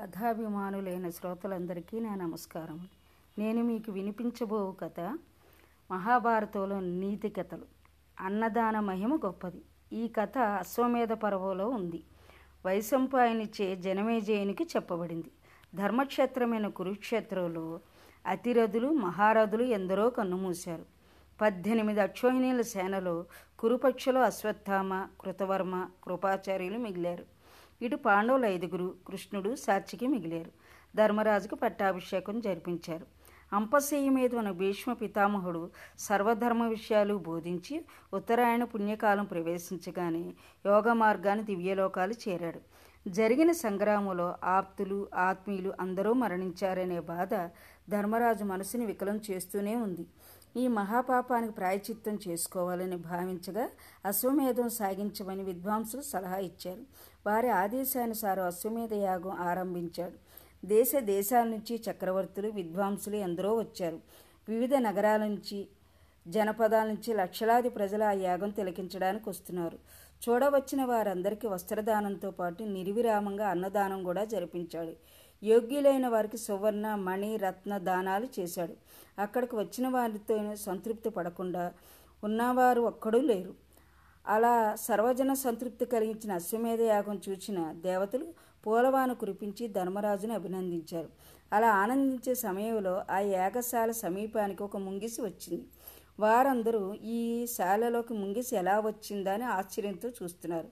కథాభిమానులైన శ్రోతలందరికీ నా నమస్కారం. నేను మీకు వినిపించబో కథ మహాభారతంలో నీతి కథలు. అన్నదాన మహిమ గొప్పది. ఈ కథ అశ్వమేధ పర్వంలో ఉంది. వైశంపాయనిచే జనమేజయునికి చెప్పబడింది. ధర్మక్షేత్రమైన కురుక్షేత్రంలో అతిరథులు మహారథులు ఎందరో కన్నుమూశారు. పద్దెనిమిది అక్షోహిణీల సేనలో కురుపక్షలో అశ్వత్థామ కృతవర్మ కృపాచార్యులు మిగిలారు. ఇటు పాండవులు ఐదుగురు కృష్ణుడు సాక్షికి మిగిలారు. ధర్మరాజుకు పట్టాభిషేకం జరిపించారు. అంపశయ్య మీద ఉన్న భీష్మ పితామహుడు సర్వధర్మ విషయాలు బోధించి ఉత్తరాయణ పుణ్యకాలం ప్రవేశించగానే యోగ మార్గాన్ని దివ్యలోకాలు చేరాడు. జరిగిన సంగ్రామంలో ఆప్తులు ఆత్మీయులు అందరూ మరణించారనే బాధ ధర్మరాజు మనసుని వికలం చేస్తూనే ఉంది. ఈ మహాపాపానికి ప్రాయచిత్తం చేసుకోవాలని భావించగా అశ్వమేధం సాగించమని విద్వాంసులు సలహా ఇచ్చారు. వారి ఆదేశానుసారం అశ్వమేధ యాగం ఆరంభించాడు దేశ దేశాల నుంచి చక్రవర్తులు విద్వాంసులు ఎందరో వచ్చారు. వివిధ నగరాల నుంచి జనపదాల నుంచి లక్షలాది ప్రజలు ఆ యాగం తిలకించడానికి వస్తున్నారు. చూడవచ్చిన వారందరికీ వస్త్రదానంతో పాటు నిర్విరామంగా అన్నదానం కూడా జరిపించాడు. యోగ్యులైన వారికి సువర్ణ మణి రత్న దానాలు చేశాడు. అక్కడికి వచ్చిన వారితో సంతృప్తి పడకుండా ఉన్నవారు ఒక్కడూ లేరు. అలా సర్వజన సంతృప్తి కలిగించిన అశ్వమేధ యాగం చూచిన దేవతలు పూలవాను కురిపించి ధర్మరాజుని అభినందించారు. అలా ఆనందించే సమయంలో ఆ యాగశాల సమీపానికి ఒక ముంగిసి వచ్చింది. వారందరూ ఈ శాలలోకి ముంగిసి ఎలా వచ్చిందని ఆశ్చర్యంతో చూస్తున్నారు.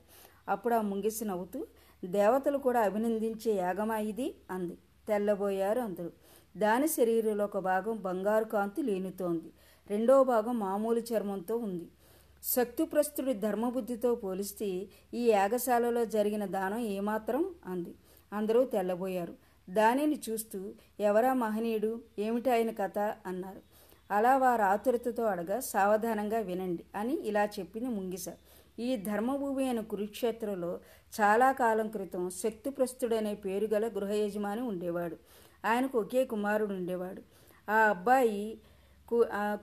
అప్పుడు ఆ ముంగిసి నవ్వుతూ దేవతలు కూడా అభినందించే యాగమా ఇది? అంది. తెల్లబోయారు అందరూ. దాని శరీరంలో ఒక భాగం బంగారు కాంతి లేనుతోంది. రెండో భాగం మామూలు చర్మంతో ఉంది. శక్తిప్రస్తుడి ధర్మబుద్ధితో పోలిస్తే ఈ యాగశాలలో జరిగిన దానం ఏమాత్రం? అంది. అందరూ తెల్లబోయారు. దానిని చూస్తూ ఎవరా మహనీయుడు? ఏమిటి ఆయన కథ అన్నారు. అలా వారు ఆతురతతో అడగా సావధానంగా వినండి అని ఇలా చెప్పింది ముంగిస. ఈ ధర్మభూమి అయిన కురుక్షేత్రంలో చాలా కాలం క్రితం శక్తిప్రస్తుడనే పేరు గల గృహ యజమాని ఉండేవాడు. ఆయనకు ఒకే కుమారుడు ఉండేవాడు. ఆ అబ్బాయి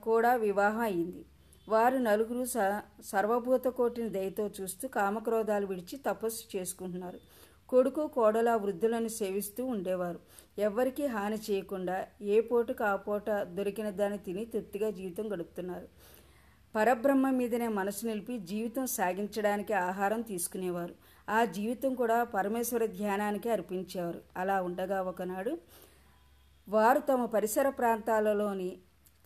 కూడా వివాహం అయింది. వారు నలుగురు స సర్వభూత కోటిని దయతో చూస్తూ కామక్రోధాలు విడిచి తపస్సు చేసుకుంటున్నారు. కొడుకు కోడల వృద్ధులను సేవిస్తూ ఉండేవారు. ఎవ్వరికీ హాని చేయకుండా ఏ పూటకు ఆ పూట దొరికిన దాన్ని తిని తృప్తిగా జీవితం గడుపుతున్నారు. పరబ్రహ్మ మీదనే మనసు నిలిపి జీవితం సాగించడానికి ఆహారం తీసుకునేవారు. ఆ జీవితం కూడా పరమేశ్వర ధ్యానానికి అర్పించేవారు. అలా ఉండగా ఒకనాడు వారు తమ పరిసర ప్రాంతాలలోని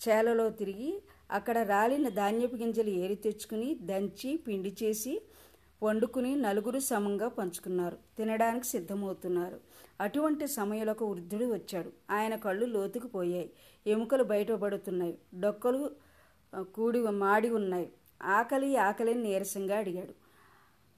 చేలలో తిరిగి అక్కడ రాలిన ధాన్యపు గింజలు ఏరి తెచ్చుకుని దంచి పిండి చేసి వండుకుని నలుగురు సమంగా పంచుకున్నారు. తినడానికి సిద్ధమవుతున్నారు. అటువంటి సమయంలో ఒక వృద్ధుడు వచ్చాడు. ఆయన కళ్ళు లోతుకు పోయాయి. ఎముకలు బయటపడుతున్నాయి. డొక్కలు కూడి మాడి ఉన్నాయి. ఆకలి ఆకలిని నీరసంగా అడిగాడు.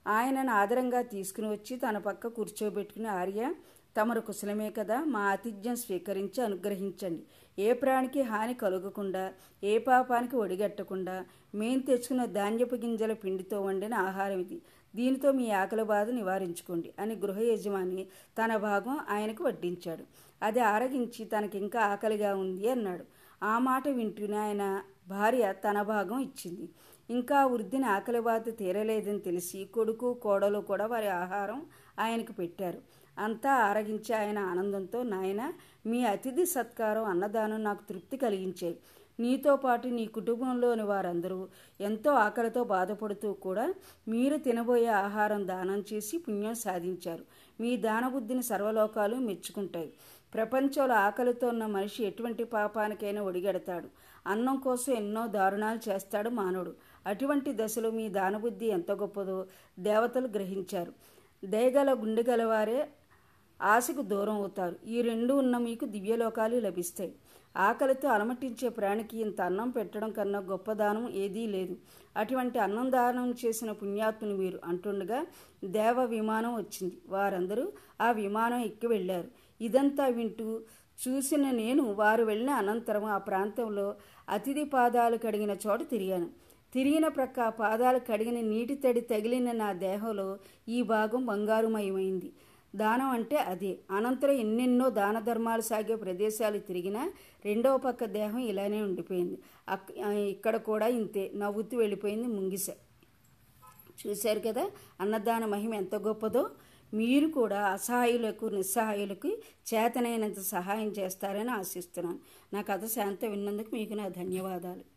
ఆయనను ఆదరంగా తీసుకుని వచ్చి తన పక్క కూర్చోబెట్టుకుని ఆర్య తమరు కుశలమే కదా మా ఆతిథ్యం స్వీకరించి అనుగ్రహించండి. ఏ ప్రాణికి హాని కలుగకుండా ఏ పాపానికి ఒడిగట్టకుండా మేం తెచ్చుకున్న ధాన్యపు గింజల పిండితో వండిన ఆహారం ఇది. దీనితో మీ ఆకలి బాధ నివారించుకోండి అని గృహ యజమాని తన భాగం ఆయనకు వడ్డించాడు. అది ఆరగించి తనకింకా ఆకలిగా ఉంది అన్నాడు. ఆ మాట వింటూనే ఆయన భార్య తన భాగం ఇచ్చింది. ఇంకా వృద్ధిని ఆకలి బాధ తీరలేదని తెలిసి కొడుకు కోడలు కూడా వారి ఆహారం ఆయనకు పెట్టారు. అంతా ఆరగించి ఆయన ఆనందంతో నాయన మీ అతిథి సత్కారం అన్నదానం నాకు తృప్తి కలిగించాయి. నీతో పాటు నీ కుటుంబంలోని వారందరూ ఎంతో ఆకలితో బాధపడుతూ కూడా మీరు తినబోయే ఆహారం దానం చేసి పుణ్యం సాధించారు. మీ దానబుద్ధిని సర్వలోకాలు మెచ్చుకుంటాయి. ప్రపంచంలో ఆకలితో ఉన్న మనిషి ఎటువంటి పాపానికైనా ఒడిగెడతాడు. అన్నం కోసం ఎన్నో దారుణాలు చేస్తాడు మానవుడు. అటువంటి దశలో మీ దానబుద్ధి ఎంత గొప్పదో దేవతలు గ్రహించారు. దయగల గుండెగలవారే ఆశకు దూరం అవుతారు. ఈ రెండు ఉన్న మీకు దివ్యలోకాలు లభిస్తాయి. ఆకలితో అలమటించే ప్రాణికి ఇంత అన్నం పెట్టడం కన్నా గొప్ప దానం ఏదీ లేదు. అటువంటి అన్నం దానం చేసిన పుణ్యాత్ముని మీరు అంటుండగా దేవ విమానం వచ్చింది. వారందరూ ఆ విమానం ఎక్కి వెళ్ళారు. ఇదంతా వింటూ చూసిన నేను వారు వెళ్ళిన అనంతరం ఆ ప్రాంతంలో అతిథి పాదాలు కడిగిన చోట తిరిగాను. తిరిగిన ప్రక్క పాదాలు కడిగిన నీటి తడి తగిలిన నా దేహంలో ఈ భాగం బంగారుమయమైంది. దానం అంటే అది. అనంతరం ఎన్నెన్నో దాన ధర్మాలు సాగే ప్రదేశాలు తిరిగినా రెండవ పక్క దేహం ఇలానే ఉండిపోయింది. ఇక్కడ కూడా ఇంతే. నవ్వుతూ వెళ్ళిపోయింది ముంగిస. చూశారు కదా? అన్నదాన మహిమ ఎంత గొప్పదో. మీరు కూడా అసహాయులకు నిస్సహాయులకు చేతనైనంత సహాయం చేస్తారని ఆశిస్తున్నాను. నా కథ శాంత విన్నందుకు మీకు నా ధన్యవాదాలు.